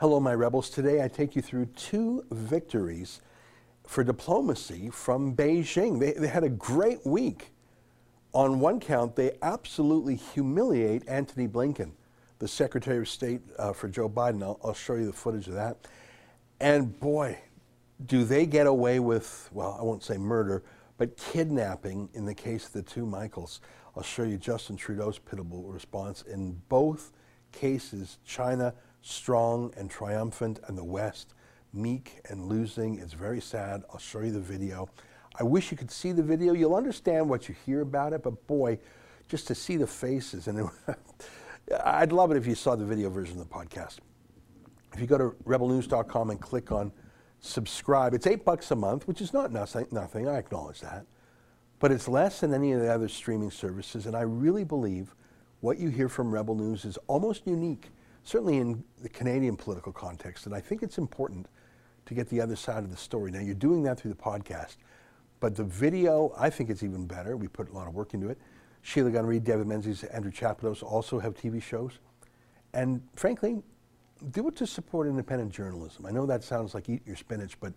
Hello, my rebels. Today I take you through two victories for diplomacy from Beijing. They, they had a great week. On one count, they absolutely humiliate Antony Blinken, the Secretary of State uh, for Joe Biden. I'll, I'll show you the footage of that. And boy, do they get away with, well, I won't say murder, but kidnapping in the case of the two Michaels. I'll show you Justin Trudeau's pitiable response. In both cases, China strong and triumphant, and the West meek and losing. It's very sad. I'll show you the video. I wish you could see the video. You'll understand what you hear about it, but boy, just to see the faces, and I'd love it if you saw the video version of the podcast. If you go to rebelnews.com and click on subscribe, it's eight bucks a month, which is not nothing. I acknowledge that. But it's less than any of the other streaming services, and I really believe what you hear from Rebel News is almost unique certainly in the Canadian political context. And I think it's important to get the other side of the story. Now, you're doing that through the podcast, but the video, I think it's even better. We put a lot of work into it. Sheila Gunn Reid, David Menzies, Andrew Chapados also have TV shows. And frankly, do it to support independent journalism. I know that sounds like eat your spinach, but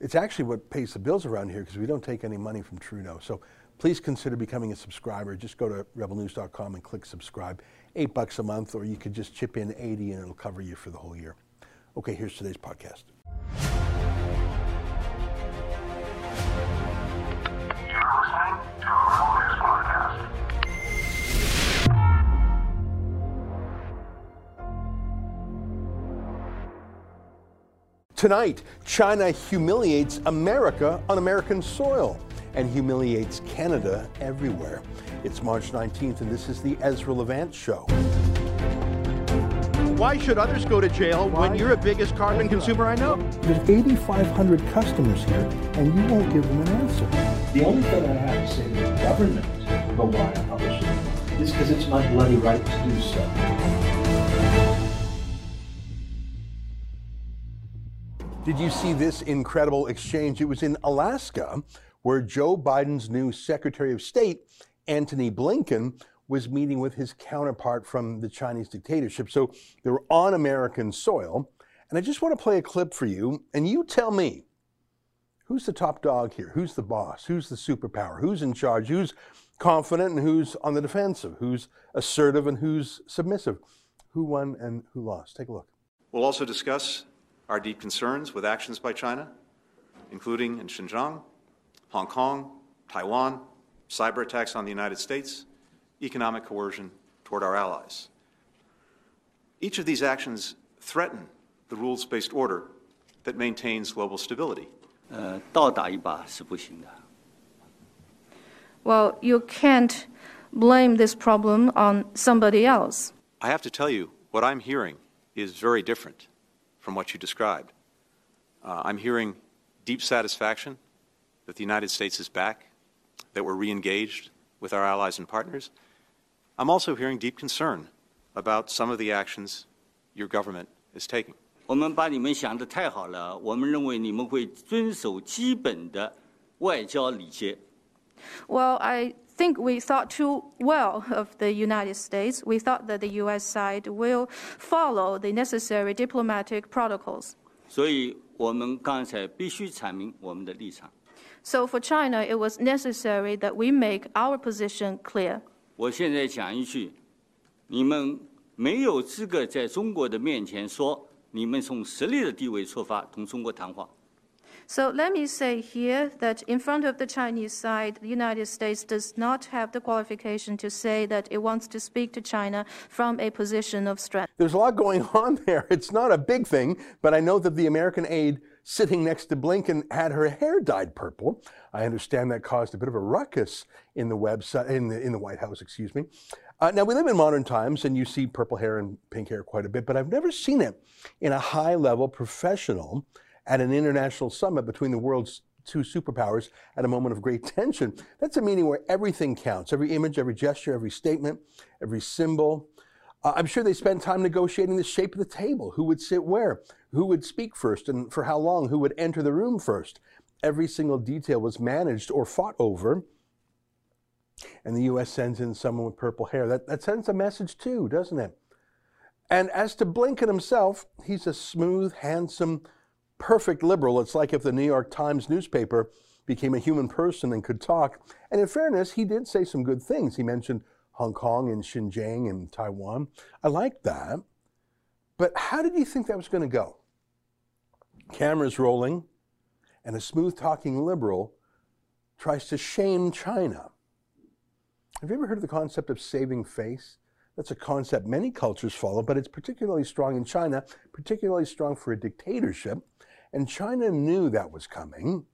it's actually what pays the bills around here because we don't take any money from Trudeau. So please consider becoming a subscriber. Just go to rebelnews.com and click subscribe. Eight bucks a month, or you could just chip in 80 and it'll cover you for the whole year. Okay, here's today's podcast. Tonight, China humiliates America on American soil and humiliates Canada everywhere. It's March 19th, and this is the Ezra Levant Show. Why should others go to jail Why? when you're the biggest carbon consumer I know? There's 8,500 customers here, and you won't give them an answer. The only thing I have to say to the government about why I publish it is because it's my bloody right to do so. Did you see this incredible exchange? It was in Alaska where Joe Biden's new Secretary of State, Antony Blinken, was meeting with his counterpart from the Chinese dictatorship. So they were on American soil. And I just want to play a clip for you, and you tell me who's the top dog here? Who's the boss? Who's the superpower? Who's in charge? Who's confident and who's on the defensive? Who's assertive and who's submissive? Who won and who lost? Take a look. We'll also discuss our deep concerns with actions by China, including in Xinjiang, Hong Kong, Taiwan, cyber attacks on the United States, economic coercion toward our allies. Each of these actions threaten the rules based order that maintains global stability. Uh, well, you can't blame this problem on somebody else. I have to tell you, what I'm hearing is very different from what you described. Uh, I'm hearing deep satisfaction that the United States is back, that we're re engaged with our allies and partners. I'm also hearing deep concern about some of the actions your government is taking. 我们把你们想的太好了，我们认为你们会遵守基本的外交礼节。Well, I think we thought too well of the United States. We thought that the U.S. side will follow the necessary diplomatic protocols. 所以我们刚才必须阐明我们的立场。 so for China, it was necessary that we make our position clear. 我现在讲一句，你们没有资格在中国的面前说你们从实力的地位出发同中国谈话。So let me say here that in front of the Chinese side, the United States does not have the qualification to say that it wants to speak to China from a position of strength. There's a lot going on there. It's not a big thing, but I know that the American aid sitting next to Blinken had her hair dyed purple. I understand that caused a bit of a ruckus in the website in the in the White House, excuse me. Uh, now we live in modern times, and you see purple hair and pink hair quite a bit, but I've never seen it in a high-level professional at an international summit between the world's two superpowers at a moment of great tension. That's a meeting where everything counts every image, every gesture, every statement, every symbol. Uh, I'm sure they spent time negotiating the shape of the table, who would sit where, who would speak first, and for how long, who would enter the room first. Every single detail was managed or fought over. And the U.S. sends in someone with purple hair. That, that sends a message too, doesn't it? And as to Blinken himself, he's a smooth, handsome, perfect liberal. It's like if the New York Times newspaper became a human person and could talk. And in fairness, he did say some good things. He mentioned Hong Kong and Xinjiang and Taiwan. I like that. But how did you think that was going to go? Cameras rolling, and a smooth talking liberal tries to shame China. Have you ever heard of the concept of saving face? That's a concept many cultures follow, but it's particularly strong in China, particularly strong for a dictatorship. And China knew that was coming,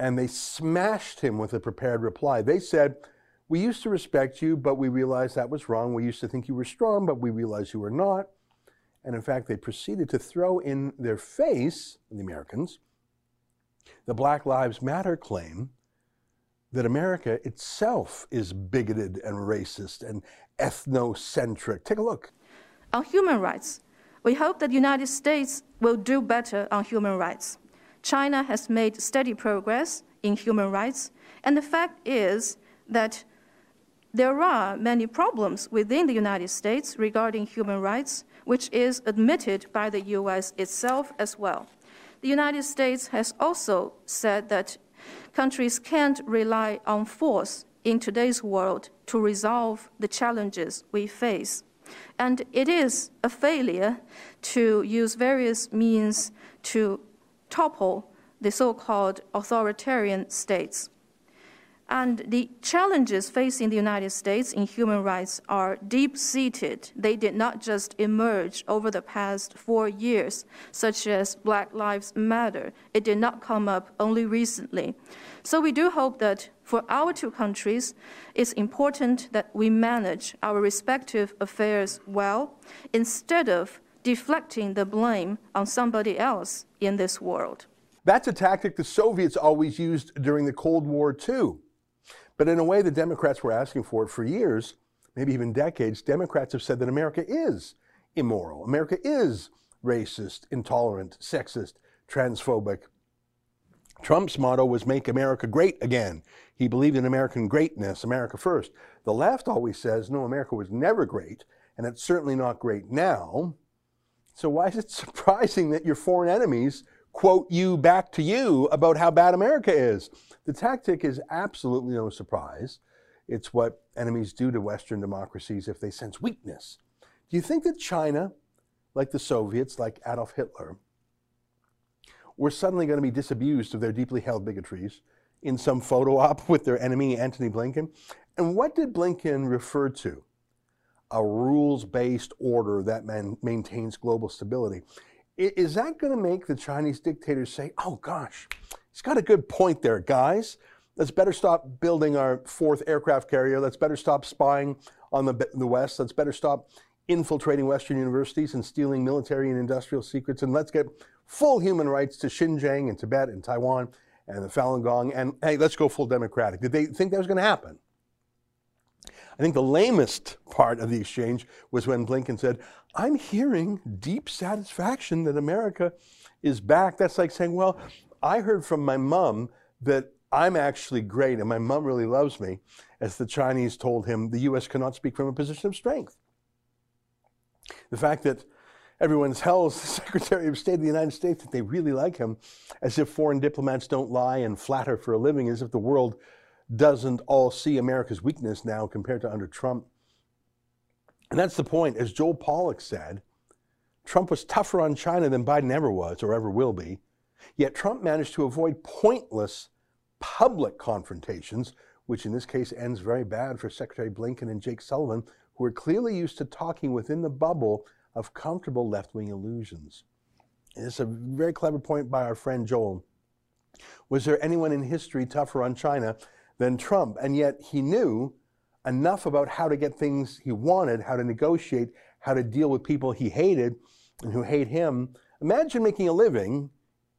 and they smashed him with a prepared reply. They said, We used to respect you, but we realized that was wrong. We used to think you were strong, but we realized you were not. And in fact, they proceeded to throw in their face, the Americans, the Black Lives Matter claim that America itself is bigoted and racist and ethnocentric. Take a look. On human rights, we hope that the United States will do better on human rights. China has made steady progress in human rights, and the fact is that there are many problems within the United States regarding human rights, which is admitted by the US itself as well. The United States has also said that countries can't rely on force in today's world to resolve the challenges we face. And it is a failure to use various means to topple the so called authoritarian states. And the challenges facing the United States in human rights are deep seated. They did not just emerge over the past four years, such as Black Lives Matter. It did not come up only recently. So we do hope that for our two countries, it's important that we manage our respective affairs well instead of deflecting the blame on somebody else in this world. That's a tactic the Soviets always used during the Cold War, too. But in a way, the Democrats were asking for it for years, maybe even decades. Democrats have said that America is immoral, America is racist, intolerant, sexist, transphobic. Trump's motto was Make America Great Again. He believed in American greatness, America first. The left always says, no, America was never great, and it's certainly not great now. So why is it surprising that your foreign enemies quote you back to you about how bad America is? The tactic is absolutely no surprise. It's what enemies do to Western democracies if they sense weakness. Do you think that China, like the Soviets, like Adolf Hitler, were suddenly going to be disabused of their deeply held bigotries in some photo op with their enemy, Antony Blinken? And what did Blinken refer to? A rules based order that man- maintains global stability. Is that going to make the Chinese dictators say, oh gosh, He's got a good point there, guys. Let's better stop building our fourth aircraft carrier. Let's better stop spying on the, the West. Let's better stop infiltrating Western universities and stealing military and industrial secrets. And let's get full human rights to Xinjiang and Tibet and Taiwan and the Falun Gong. And hey, let's go full democratic. Did they think that was going to happen? I think the lamest part of the exchange was when Blinken said, I'm hearing deep satisfaction that America is back. That's like saying, well, I heard from my mom that I'm actually great and my mom really loves me, as the Chinese told him the U.S. cannot speak from a position of strength. The fact that everyone tells the Secretary of State of the United States that they really like him, as if foreign diplomats don't lie and flatter for a living, as if the world doesn't all see America's weakness now compared to under Trump. And that's the point. As Joel Pollak said, Trump was tougher on China than Biden ever was or ever will be. Yet Trump managed to avoid pointless public confrontations, which in this case ends very bad for Secretary Blinken and Jake Sullivan, who are clearly used to talking within the bubble of comfortable left wing illusions. It's a very clever point by our friend Joel. Was there anyone in history tougher on China than Trump? And yet he knew enough about how to get things he wanted, how to negotiate, how to deal with people he hated and who hate him. Imagine making a living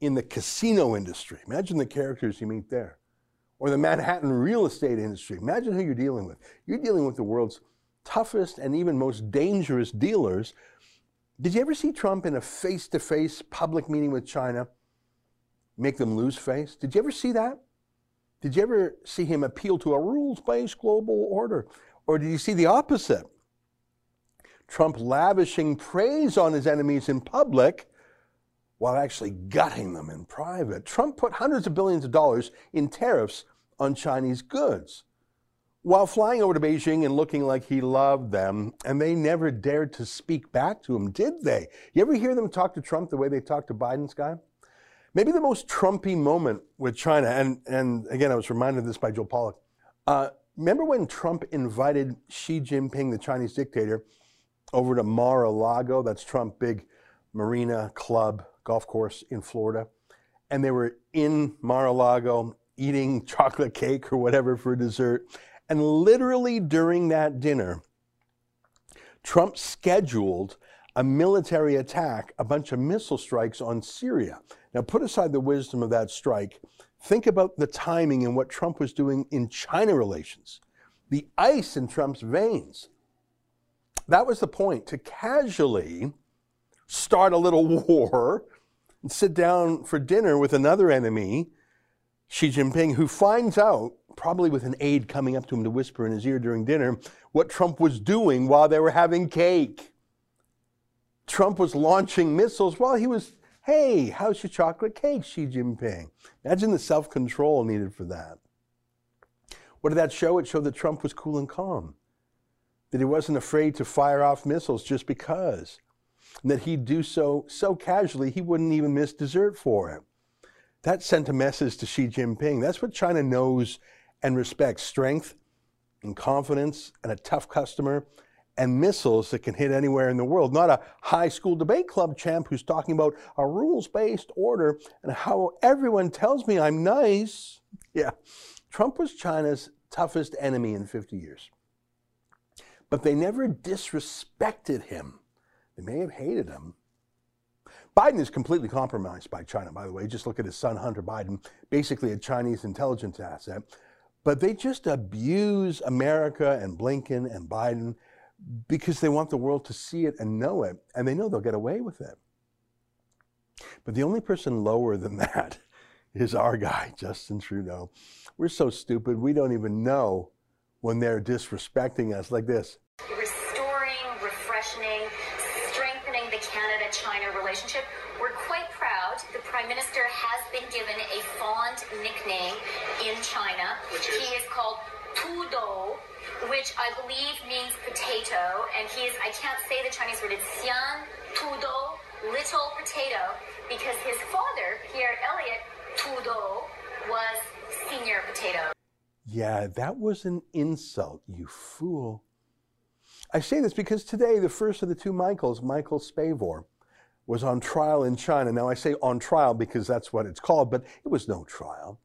in the casino industry. Imagine the characters you meet there. Or the Manhattan real estate industry. Imagine who you're dealing with. You're dealing with the world's toughest and even most dangerous dealers. Did you ever see Trump in a face to face public meeting with China make them lose face? Did you ever see that? Did you ever see him appeal to a rules based global order? Or did you see the opposite? Trump lavishing praise on his enemies in public while actually gutting them in private. Trump put hundreds of billions of dollars in tariffs on Chinese goods while flying over to Beijing and looking like he loved them, and they never dared to speak back to him, did they? You ever hear them talk to Trump the way they talk to Biden's guy? Maybe the most Trumpy moment with China, and, and again, I was reminded of this by Joe Pollak. Uh, remember when Trump invited Xi Jinping, the Chinese dictator, over to Mar-a-Lago? That's Trump big marina club golf course in Florida. And they were in Mar-a-Lago eating chocolate cake or whatever for dessert. And literally during that dinner, Trump scheduled a military attack, a bunch of missile strikes on Syria. Now, put aside the wisdom of that strike. Think about the timing and what Trump was doing in China relations, the ice in Trump's veins. That was the point to casually start a little war and sit down for dinner with another enemy, Xi Jinping, who finds out, probably with an aide coming up to him to whisper in his ear during dinner, what Trump was doing while they were having cake. Trump was launching missiles while he was, hey, how's your chocolate cake, Xi Jinping? Imagine the self control needed for that. What did that show? It showed that Trump was cool and calm, that he wasn't afraid to fire off missiles just because and that he'd do so so casually he wouldn't even miss dessert for it. That sent a message to Xi Jinping. That's what China knows and respects strength and confidence and a tough customer and missiles that can hit anywhere in the world. Not a high school debate club champ who's talking about a rules based order and how everyone tells me I'm nice. Yeah, Trump was China's toughest enemy in 50 years. But they never disrespected him. They may have hated him. Biden is completely compromised by China, by the way. Just look at his son, Hunter Biden, basically a Chinese intelligence asset. But they just abuse America and Blinken and Biden because they want the world to see it and know it, and they know they'll get away with it. But the only person lower than that is our guy, Justin Trudeau. We're so stupid, we don't even know when they're disrespecting us like this. Restoring, refreshing, strengthening the Canada China relationship. We're quite proud. The Prime Minister has been given a fond nickname in China. Which is? He is called Tudou, which I believe means potato. And he is, I can't say the Chinese word, it's Xian Tudou, little potato, because his father, Pierre Elliott Tudou, was senior potato. Yeah, that was an insult, you fool. I say this because today, the first of the two Michaels, Michael Spavor, was on trial in China. Now, I say on trial because that's what it's called, but it was no trial.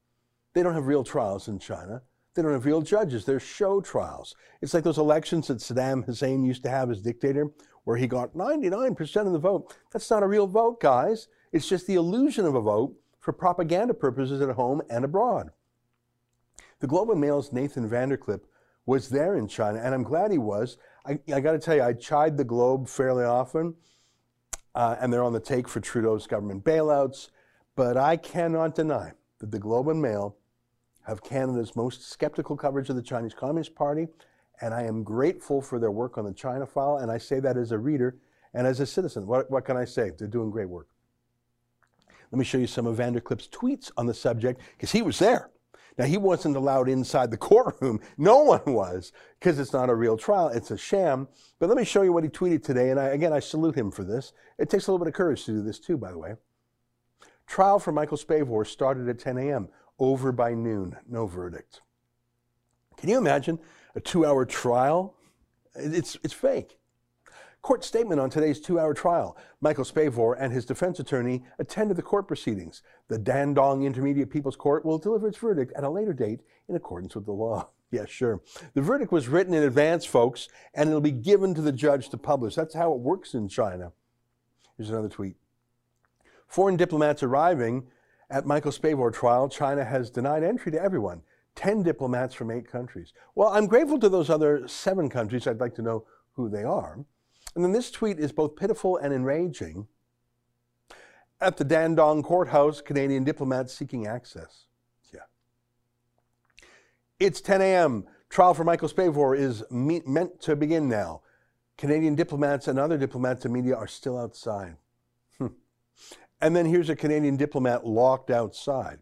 They don't have real trials in China. They don't have real judges. They're show trials. It's like those elections that Saddam Hussein used to have as dictator, where he got 99% of the vote. That's not a real vote, guys. It's just the illusion of a vote for propaganda purposes at home and abroad. The Globe and Mail's Nathan VanderKlippe was there in China, and I'm glad he was. I, I got to tell you, I chide the Globe fairly often uh, and they're on the take for Trudeau's government bailouts. But I cannot deny that the Globe and Mail have Canada's most skeptical coverage of the Chinese Communist Party, and I am grateful for their work on the China file, and I say that as a reader and as a citizen. What, what can I say? They're doing great work. Let me show you some of VanderKlippe's tweets on the subject, because he was there. Now, he wasn't allowed inside the courtroom. No one was, because it's not a real trial, it's a sham. But let me show you what he tweeted today. And I, again, I salute him for this. It takes a little bit of courage to do this, too, by the way. Trial for Michael Spavor started at 10 a.m., over by noon, no verdict. Can you imagine a two hour trial? It's, it's fake. Court statement on today's two hour trial. Michael Spavor and his defense attorney attended the court proceedings. The Dandong Intermediate People's Court will deliver its verdict at a later date in accordance with the law. Yes, sure. The verdict was written in advance, folks, and it'll be given to the judge to publish. That's how it works in China. Here's another tweet. Foreign diplomats arriving at Michael Spavor trial, China has denied entry to everyone. 10 diplomats from eight countries. Well, I'm grateful to those other seven countries. I'd like to know who they are. And then this tweet is both pitiful and enraging. At the Dandong courthouse, Canadian diplomats seeking access. Yeah. It's 10 a.m. Trial for Michael Spavor is meant to begin now. Canadian diplomats and other diplomats and media are still outside. Hmm. And then here's a Canadian diplomat locked outside.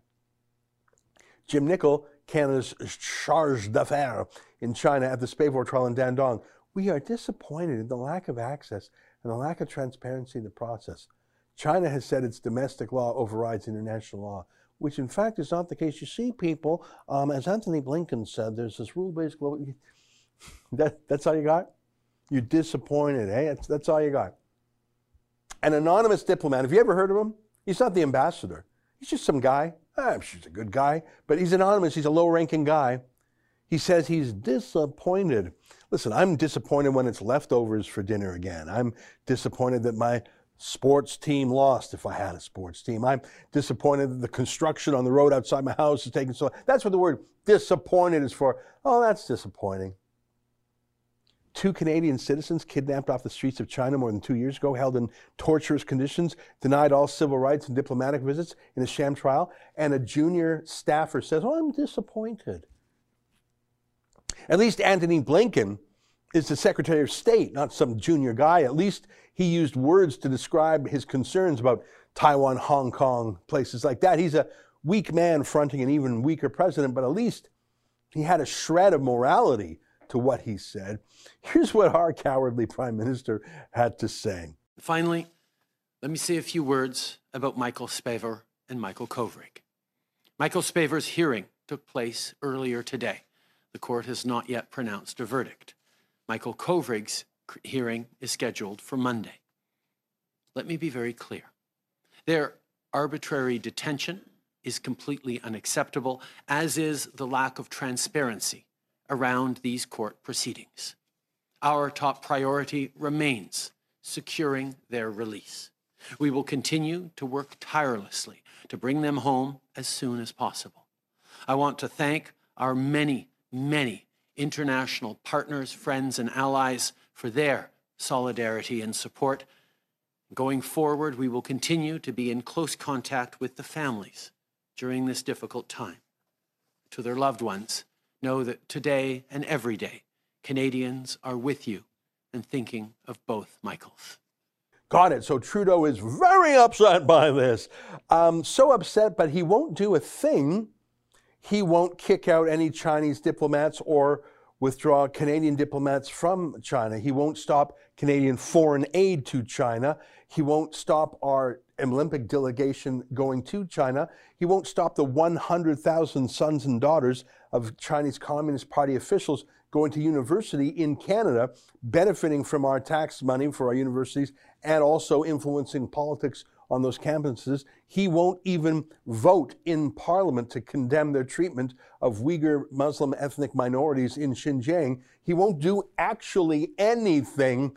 Jim Nickel, Canada's charge d'affaires in China at the Spavor trial in Dandong. We are disappointed in the lack of access and the lack of transparency in the process. China has said its domestic law overrides international law, which in fact is not the case. You see, people, um, as Antony Blinken said, there's this rule-based global. That, that's all you got? You're disappointed, eh? That's, that's all you got. An anonymous diplomat, have you ever heard of him? He's not the ambassador. He's just some guy. Eh, I'm sure he's a good guy, but he's anonymous. He's a low ranking guy. He says he's disappointed. Listen, I'm disappointed when it's leftovers for dinner again. I'm disappointed that my sports team lost if I had a sports team. I'm disappointed that the construction on the road outside my house is taking so long. That's what the word disappointed is for. Oh, that's disappointing. Two Canadian citizens kidnapped off the streets of China more than two years ago, held in torturous conditions, denied all civil rights and diplomatic visits in a sham trial, and a junior staffer says, Oh, I'm disappointed. At least Antony Blinken is the Secretary of State, not some junior guy. At least he used words to describe his concerns about Taiwan, Hong Kong, places like that. He's a weak man fronting an even weaker president, but at least he had a shred of morality to what he said. Here's what our cowardly prime minister had to say. Finally, let me say a few words about Michael Spavor and Michael Kovrig. Michael Spavor's hearing took place earlier today. The court has not yet pronounced a verdict. Michael Kovrig's hearing is scheduled for Monday. Let me be very clear. Their arbitrary detention is completely unacceptable, as is the lack of transparency around these court proceedings. Our top priority remains securing their release. We will continue to work tirelessly to bring them home as soon as possible. I want to thank our many, many international partners, friends, and allies for their solidarity and support. Going forward, we will continue to be in close contact with the families during this difficult time. To their loved ones, know that today and every day, Canadians are with you and thinking of both Michaels. Got it. So Trudeau is very upset by this. Um, so upset, but he won't do a thing he won't kick out any Chinese diplomats or withdraw Canadian diplomats from China. He won't stop Canadian foreign aid to China. He won't stop our Olympic delegation going to China. He won't stop the 100,000 sons and daughters of Chinese Communist Party officials going to university in Canada, benefiting from our tax money for our universities and also influencing politics on those campuses. He won't even vote in parliament to condemn their treatment of Uyghur Muslim ethnic minorities in Xinjiang. He won't do actually anything,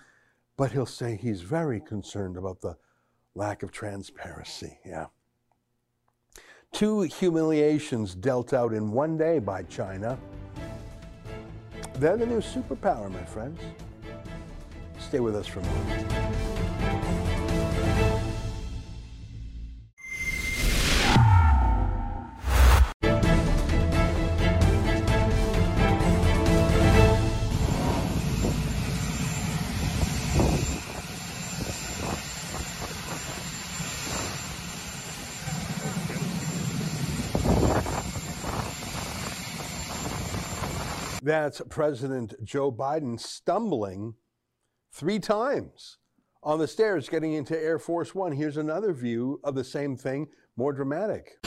but he'll say he's very concerned about the lack of transparency. Yeah. Two humiliations dealt out in one day by China. They're the new superpower, my friends. Stay with us for a moment. That's President Joe Biden stumbling three times on the stairs getting into Air Force One. Here's another view of the same thing, more dramatic.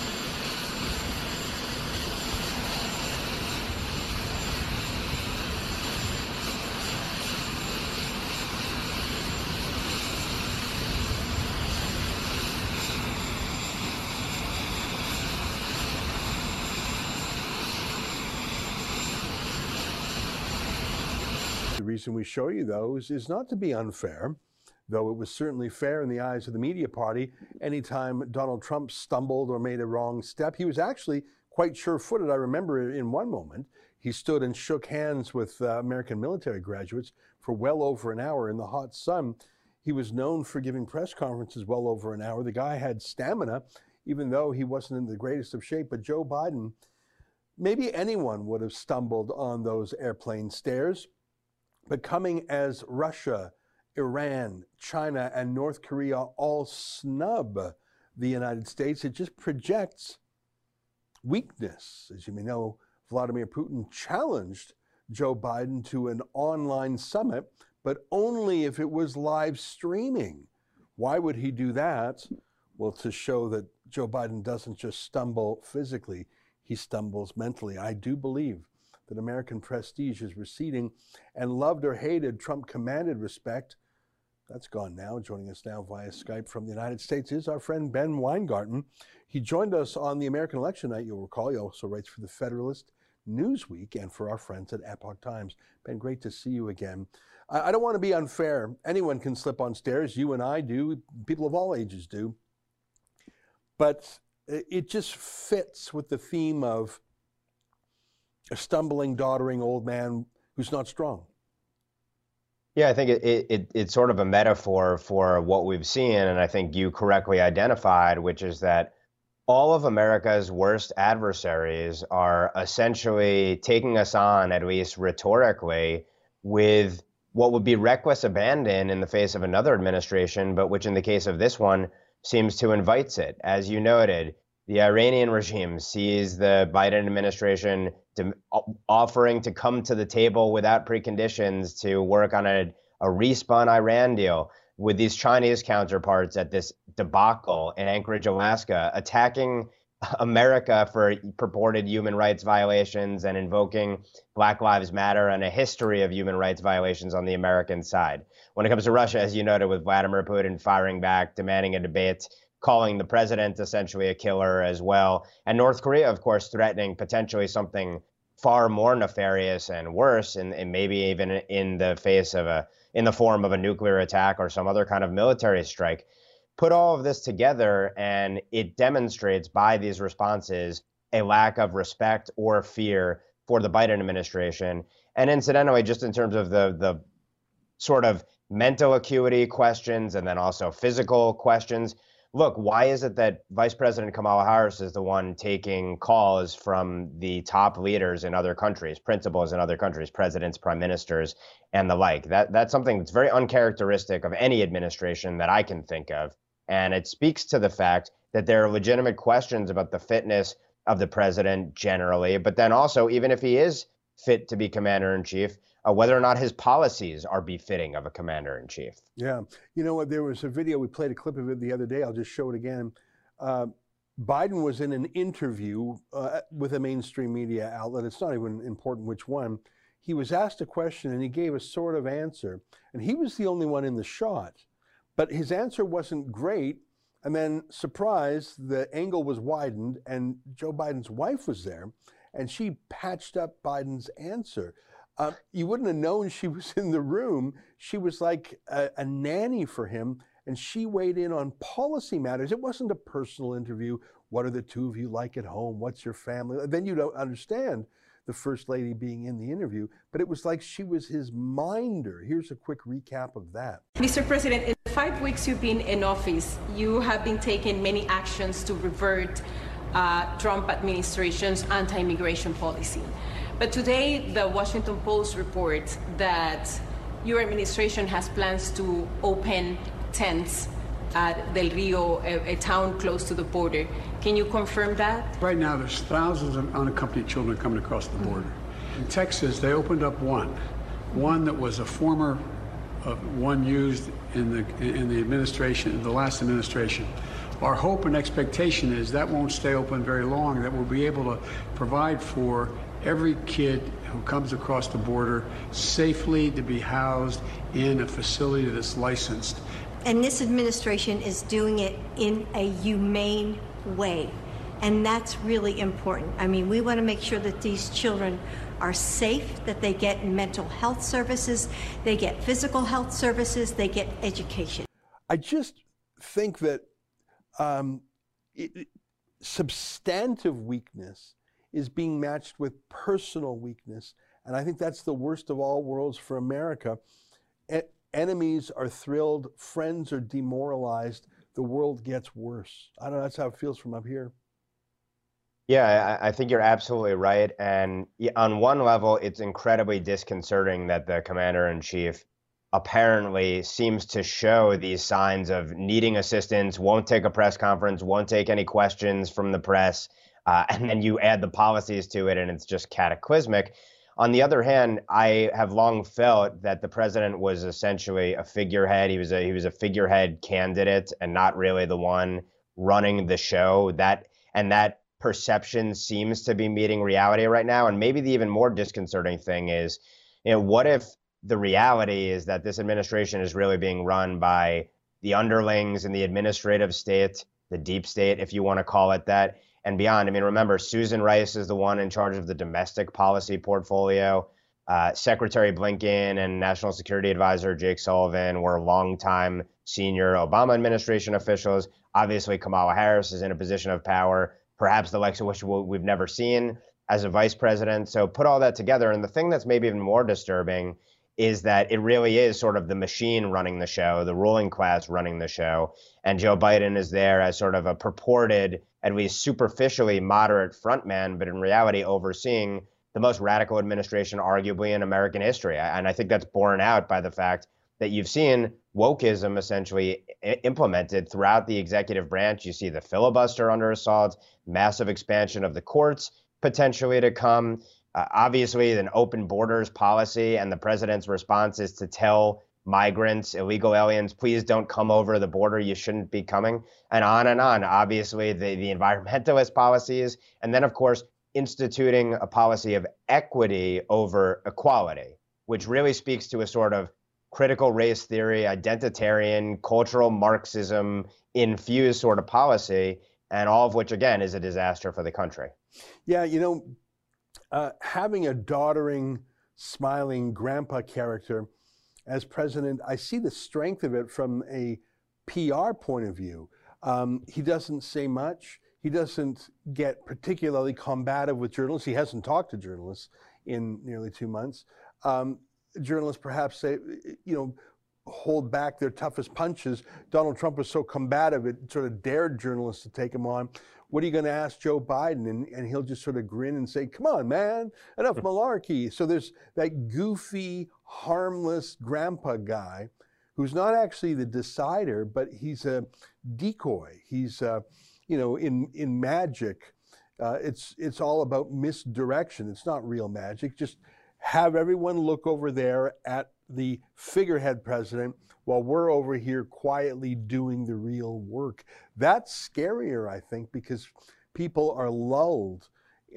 The reason show you those is not to be unfair, though it was certainly fair in the eyes of the media party. Anytime Donald Trump stumbled or made a wrong step, he was actually quite sure footed. I remember in one moment, he stood and shook hands with uh, American military graduates for well over an hour in the hot sun. He was known for giving press conferences well over an hour. The guy had stamina, even though he wasn't in the greatest of shape. But Joe Biden, maybe anyone would have stumbled on those airplane stairs. But coming as Russia, Iran, China, and North Korea all snub the United States, it just projects weakness. As you may know, Vladimir Putin challenged Joe Biden to an online summit, but only if it was live streaming. Why would he do that? Well, to show that Joe Biden doesn't just stumble physically, he stumbles mentally. I do believe that American prestige is receding, and loved or hated, Trump commanded respect. That's gone now. Joining us now via Skype from the United States is our friend Ben Weingarten. He joined us on the American election night, you'll recall. He also writes for the Federalist Newsweek and for our friends at Epoch Times. Ben, great to see you again. I, don't want to be unfair. Anyone can slip on stairs. You and I do. People of all ages do. But it just fits with the theme of a stumbling, doddering old man who's not strong. Yeah, I think it, it, it's sort of a metaphor for what we've seen. And I think you correctly identified, which is that all of America's worst adversaries are essentially taking us on, at least rhetorically, with what would be reckless abandon in the face of another administration, but which in the case of this one seems to invite it. As you noted, the Iranian regime sees the Biden administration to, offering to come to the table without preconditions to work on a, a respun Iran deal with these Chinese counterparts at this debacle in Anchorage, Alaska, attacking America for purported human rights violations and invoking Black Lives Matter and a history of human rights violations on the American side. When it comes to Russia, as you noted, with Vladimir Putin firing back, demanding a debate, calling the president essentially a killer as well, and North Korea, of course, threatening potentially something far more nefarious and worse, and, and maybe even in the face of a in the form of a nuclear attack or some other kind of military strike. Put all of this together, and it demonstrates by these responses a lack of respect or fear for the Biden administration. And incidentally, just in terms of the the sort of mental acuity questions and then also physical questions, look, why is it that Vice President Kamala Harris is the one taking calls from the top leaders in other countries, principals in other countries, presidents, prime ministers, and the like? That that's something that's very uncharacteristic of any administration that I can think of, and it speaks to the fact that there are legitimate questions about the fitness of the president generally, but then also even if he is fit to be commander in chief, uh, whether or not his policies are befitting of a commander in chief. Yeah. You know what? There was a video, we played a clip of it the other day. I'll just show it again. Uh, Biden was in an interview uh, with a mainstream media outlet. It's not even important which one. He was asked a question and he gave a sort of answer. And he was the only one in the shot. But his answer wasn't great. And then, surprise, the angle was widened and Joe Biden's wife was there and she patched up Biden's answer. Uh, you wouldn't have known she was in the room. She was like a, a, nanny for him, and she weighed in on policy matters. It wasn't a personal interview. What are the two of you like at home? What's your family? Then you don't understand the first lady being in the interview, but it was like she was his minder. Here's a quick recap of that. Mr. President, in five weeks you've been in office, you have been taking many actions to revert uh, Trump administration's anti-immigration policy. But today, the Washington Post reports that your administration has plans to open tents at Del Rio, a, a, town close to the border. Can you confirm that? Right now, there's thousands of unaccompanied children coming across the border. In Texas, they opened up one, one that was a former, uh, one used in the in the administration, the last administration. Our hope and expectation is that won't stay open very long. That we'll be able to provide for every kid who comes across the border safely to be housed in a facility that's licensed. And this administration is doing it in a humane way. And that's really important. I mean, we want to make sure that these children are safe, that they get mental health services, they get physical health services, they get education. I just think that um, it, substantive weakness is being matched with personal weakness. And I think that's the worst of all worlds for America. E- enemies are thrilled, friends are demoralized, the world gets worse. I don't know, that's how it feels from up here. Yeah, I, I think you're absolutely right. And on one level, it's incredibly disconcerting that the commander in chief apparently seems to show these signs of needing assistance, won't take a press conference, won't take any questions from the press. Uh, and then you add the policies to it, and it's just cataclysmic. On the other hand, I have long felt that the president was essentially a figurehead. He was a he was a figurehead candidate and not really the one running the show. That and that perception seems to be meeting reality right now. And maybe the even more disconcerting thing is, you know, what if the reality is that this administration is really being run by the underlings in the administrative state, the deep state, if you want to call it that, and beyond. I mean, remember, Susan Rice is the one in charge of the domestic policy portfolio. Uh, Secretary Blinken and National Security Advisor Jake Sullivan were longtime senior Obama administration officials. Obviously, Kamala Harris is in a position of power perhaps the likes of which we've never seen as a vice president. So put all that together. And the thing that's maybe even more disturbing is that it really is sort of the machine running the show, the ruling class running the show. And Joe Biden is there as sort of a purported, at least superficially moderate frontman, but in reality overseeing the most radical administration arguably in American history. And I think that's borne out by the fact that you've seen wokeism essentially implemented throughout the executive branch. You see the filibuster under assault, massive expansion of the courts potentially to come. Uh, obviously, an open borders policy, and the president's response is to tell migrants, illegal aliens, please don't come over the border. You shouldn't be coming, and on and on. Obviously, the, the environmentalist policies, and then, of course, instituting a policy of equity over equality, which really speaks to a sort of critical race theory, identitarian, cultural Marxism infused sort of policy, and all of which, again, is a disaster for the country. Yeah, you know, uh, having a doddering, smiling grandpa character as president, I see the strength of it from a PR point of view. Um, he doesn't say much. He doesn't get particularly combative with journalists. He hasn't talked to journalists in nearly two months. Um, journalists perhaps say, you know, hold back their toughest punches. Donald Trump was so combative, it sort of dared journalists to take him on. What are you going to ask Joe Biden? And, and he'll just sort of grin and say, come on, man, enough malarkey. So there's that goofy, harmless grandpa guy who's not actually the decider, but he's a decoy. He's, uh, you know, in, in magic, uh, it's, it's all about misdirection. It's not real magic. Just have everyone look over there at the figurehead president while we're over here quietly doing the real work. That's scarier, I think, because people are lulled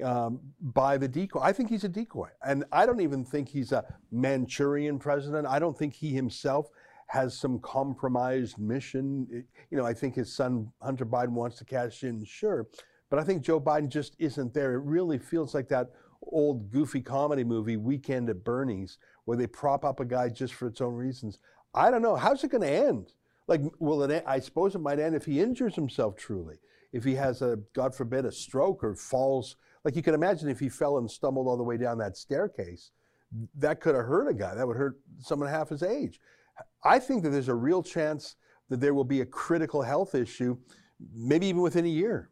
um, by the decoy. I think he's a decoy. And I don't even think he's a Manchurian president. I don't think he himself has some compromised mission. You know, I think his son, Hunter Biden, wants to cash in, sure. But I think Joe Biden just isn't there. It really feels like that old goofy comedy movie, Weekend at Bernie's, where they prop up a guy just for its own reasons. I don't know. How's it going to end? Like, will it? I suppose it might end if he injures himself truly. If he has a, God forbid, a stroke or falls. Like you can imagine if he fell and stumbled all the way down that staircase, that could have hurt a guy. That would hurt someone half his age. I think that there's a real chance that there will be a critical health issue, maybe even within a year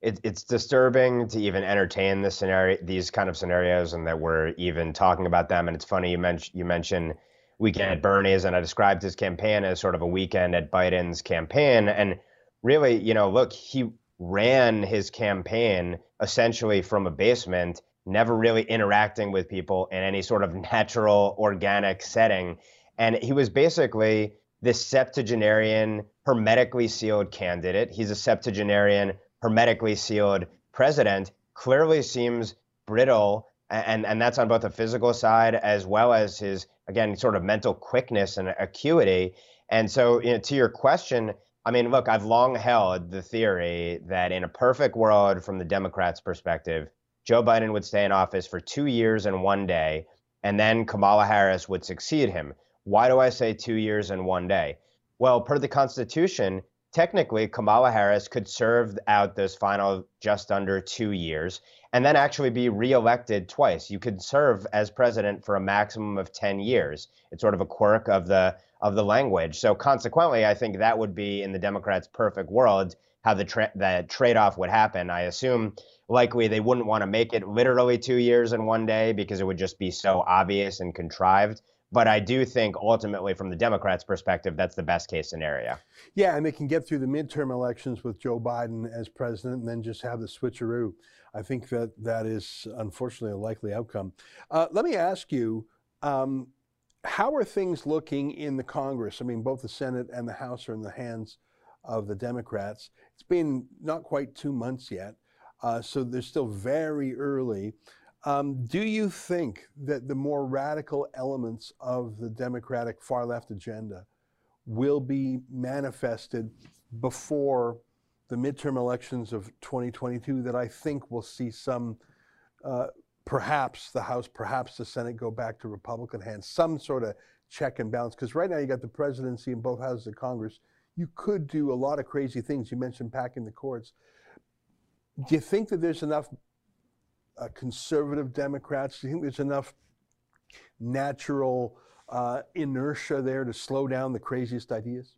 it, it's disturbing to even entertain this scenario, these kind of scenarios, and that we're even talking about them. And it's funny you mentioned you mentioned weekend at Bernie's, and I described his campaign as sort of a weekend at Biden's campaign. And really, you know, look, he ran his campaign essentially from a basement, never really interacting with people in any sort of natural, organic setting. And he was basically this septuagenarian, hermetically sealed candidate. He's a septuagenarian hermetically sealed president clearly seems brittle and and that's on both the physical side as well as his again sort of mental quickness and acuity. And so you know, to your question i mean look i've long held the theory that in a perfect world from the democrats perspective joe biden would stay in office for two years and one day and then kamala harris would succeed him. Why do i say two years and one day? Well per the constitution technically Kamala Harris could serve out those final just under two years and then actually be reelected twice. You could serve as president for a maximum of 10 years. It's sort of a quirk of the of the language. So consequently, I think that would be in the Democrats' perfect world how the tra- the trade-off would happen. I assume likely they wouldn't want to make it literally two years in one day because it would just be so obvious and contrived. But I do think ultimately, from the Democrats' perspective, that's the best case scenario. Yeah, and they can get through the midterm elections with Joe Biden as president and then just have the switcheroo. I think that that is unfortunately a likely outcome. Uh, let me ask you um, how are things looking in the Congress? I mean, both the Senate and the House are in the hands of the Democrats. It's been not quite two months yet, uh, so they're still very early. Um, do you think that the more radical elements of the Democratic far left agenda will be manifested before the midterm elections of 2022? That I think will see some, uh, perhaps the House, perhaps the Senate go back to Republican hands, some sort of check and balance. Because right now you got the presidency in both houses of Congress. You could do a lot of crazy things. You mentioned packing the courts. Do you think that there's enough uh, conservative Democrats? Do you think there's enough natural uh, inertia there to slow down the craziest ideas?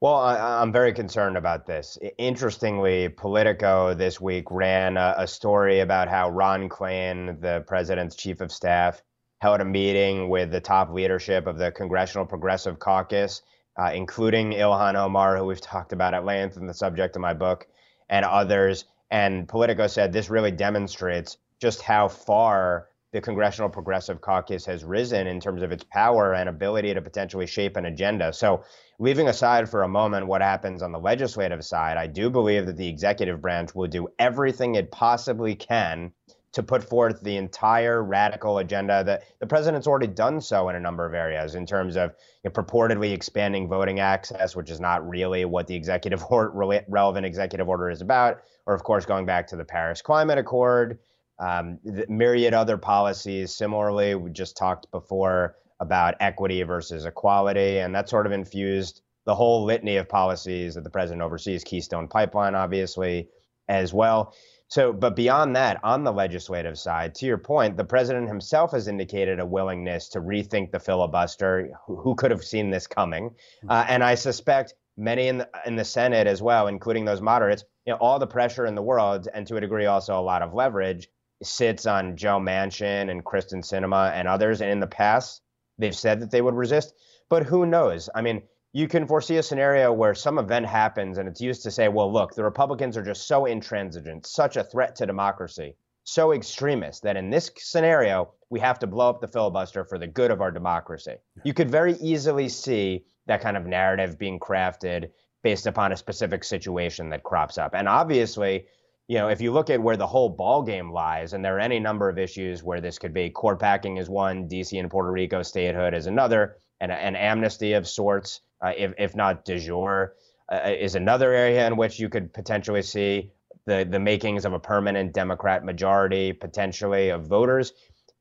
Well, I, am very concerned about this. Interestingly, Politico this week ran a, a, story about how Ron Klain, the president's chief of staff, held a meeting with the top leadership of the Congressional Progressive Caucus, uh, including Ilhan Omar, who we've talked about at length in the subject of my book, and others. And Politico said this really demonstrates just how far the Congressional Progressive Caucus has risen in terms of its power and ability to potentially shape an agenda. So, leaving aside for a moment what happens on the legislative side, I do believe that the executive branch will do everything it possibly can to put forth the entire radical agenda that the president's already done so in a number of areas in terms of you know, purportedly expanding voting access, which is not really what the executive or relevant executive order is about, or of course going back to the Paris Climate Accord, um, myriad other policies. Similarly, we just talked before about equity versus equality, and that sort of infused the whole litany of policies that the president oversees, Keystone Pipeline, obviously, as well. So, but beyond that, on the legislative side, to your point, the president himself has indicated a willingness to rethink the filibuster. Who, who could have seen this coming? Hmm. Uh, and I suspect many in the, in the Senate as well, including those moderates, you know, all the pressure in the world, and to a degree also a lot of leverage, sits on Joe Manchin and Kyrsten Sinema and others. And in the past, they've said that they would resist. But who knows? I mean, you can foresee a scenario where some event happens and it's used to say, well, look, the Republicans are just so intransigent, such a threat to democracy, so extremist that in this scenario, we have to blow up the filibuster for the good of our democracy. You could very easily see that kind of narrative being crafted based upon a specific situation that crops up. And obviously, you know, if you look at where the whole ball game lies, and there are any number of issues where this could be, court packing is one, DC and Puerto Rico statehood is another, and an amnesty of sorts uh, if, if not de jure, uh, is another area in which you could potentially see the, the makings of a permanent Democrat majority, potentially of voters.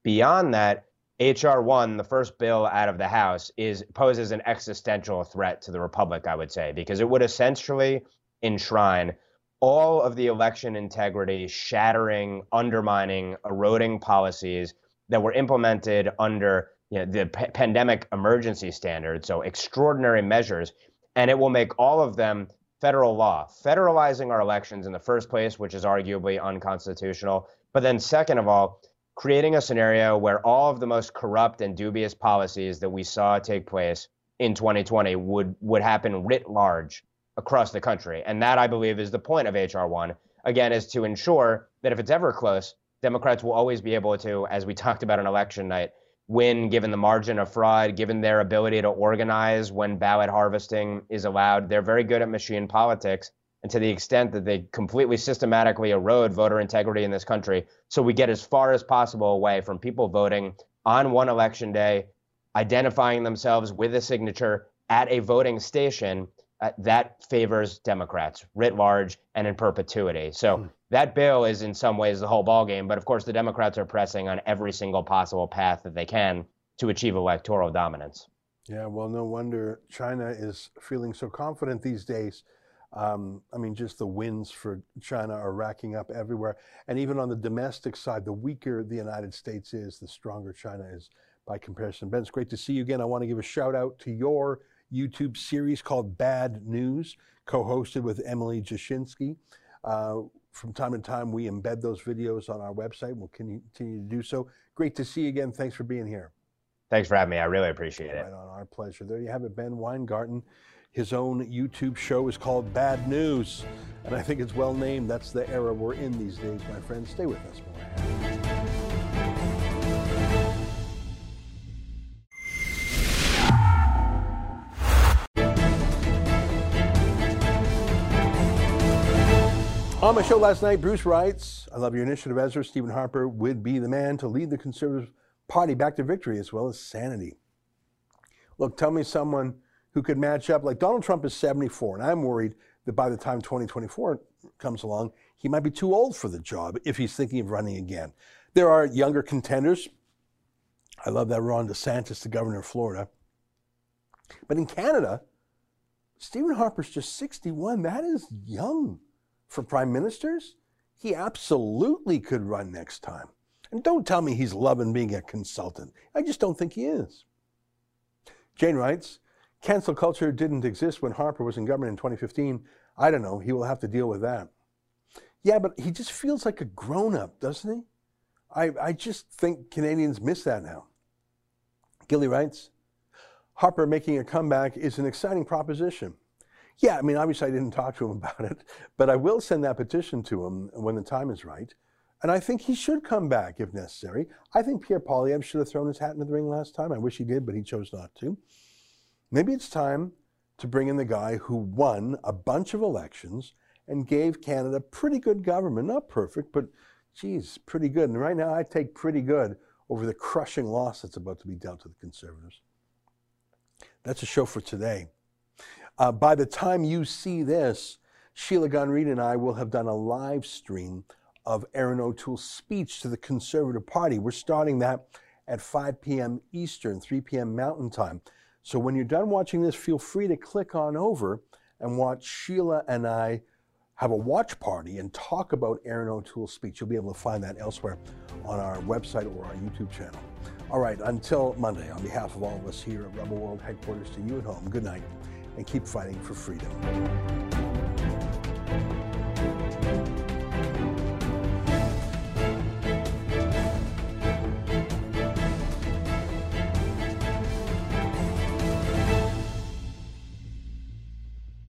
Beyond that, HR one, the first bill out of the House, is poses an existential threat to the Republic, I would say, because it would essentially enshrine all of the election integrity, shattering, undermining, eroding policies that were implemented under you know, the p- pandemic emergency standards, so extraordinary measures, and it will make all of them federal law, federalizing our elections in the first place, which is arguably unconstitutional. But then, second of all, creating a scenario where all of the most corrupt and dubious policies that we saw take place in 2020 would would happen writ large across the country. And that I believe is the point of HR one. Again, is to ensure that if it's ever close, Democrats will always be able to, as we talked about on election night, win given the margin of fraud, given their ability to organize when ballot harvesting is allowed. They're very good at machine politics. And to the extent that they completely systematically erode voter integrity in this country, so we get as far as possible away from people voting on one election day, identifying themselves with a signature at a voting station, uh, that favors Democrats writ large and in perpetuity. So mm. that bill is in some ways the whole ballgame. But of course, the Democrats are pressing on every single possible path that they can to achieve electoral dominance. Yeah, well, no wonder China is feeling so confident these days. Um, I mean, just the wins for China are racking up everywhere. And even on the domestic side, the weaker the United States is, the stronger China is by comparison. Ben, it's great to see you again. I want to give a shout out to your YouTube series called Bad News, co hosted with Emily Jashinsky. Uh, from time to time, we embed those videos on our website. We'll continue to do so. Great to see you again. Thanks for being here. Thanks for having me. I really appreciate it. On, our pleasure. There you have it, Ben Weingarten. His own YouTube show is called Bad News, and I think it's well named. That's the era we're in these days, my friends. Stay with us. On my show last night, Bruce writes, I love your initiative, Ezra. Stephen Harper would be the man to lead the Conservative Party back to victory as well as sanity. Look, tell me someone who could match up. Like Donald Trump is 74, and I'm worried that by the time 2024 comes along, he might be too old for the job if he's thinking of running again. There are younger contenders. I love that Ron DeSantis, the governor of Florida. But in Canada, Stephen Harper's just 61. That is young for prime ministers, he absolutely could run next time. And don't tell me he's loving being a consultant. I just don't think he is. Jane writes, cancel culture didn't exist when Harper was in government in 2015. I don't know. He will have to deal with that. Yeah, but he just feels like a grown up, doesn't he? I, I just think Canadians miss that now. Gilly writes, Harper making a comeback is an exciting proposition. Yeah, I mean, obviously I didn't talk to him about it, but I will send that petition to him when the time is right. And I think he should come back if necessary. I think Pierre Poilievre should have thrown his hat into the ring last time. I wish he did, but he chose not to. Maybe it's time to bring in the guy who won a bunch of elections and gave Canada pretty good government. Not perfect, but geez, pretty good. And right now I take pretty good over the crushing loss that's about to be dealt to the Conservatives. That's a show for today. Uh, by the time you see this, Sheila Gunn Reid and I will have done a live stream of Erin O'Toole's speech to the Conservative Party. We're starting that at 5 p.m. Eastern, 3 p.m. Mountain Time. So when you're done watching this, feel free to click on over and watch Sheila and I have a watch party and talk about Erin O'Toole's speech. You'll be able to find that elsewhere on our website or our YouTube channel. All right, until Monday, on behalf of all of us here at Rebel World headquarters to you at home, good night and keep fighting for freedom.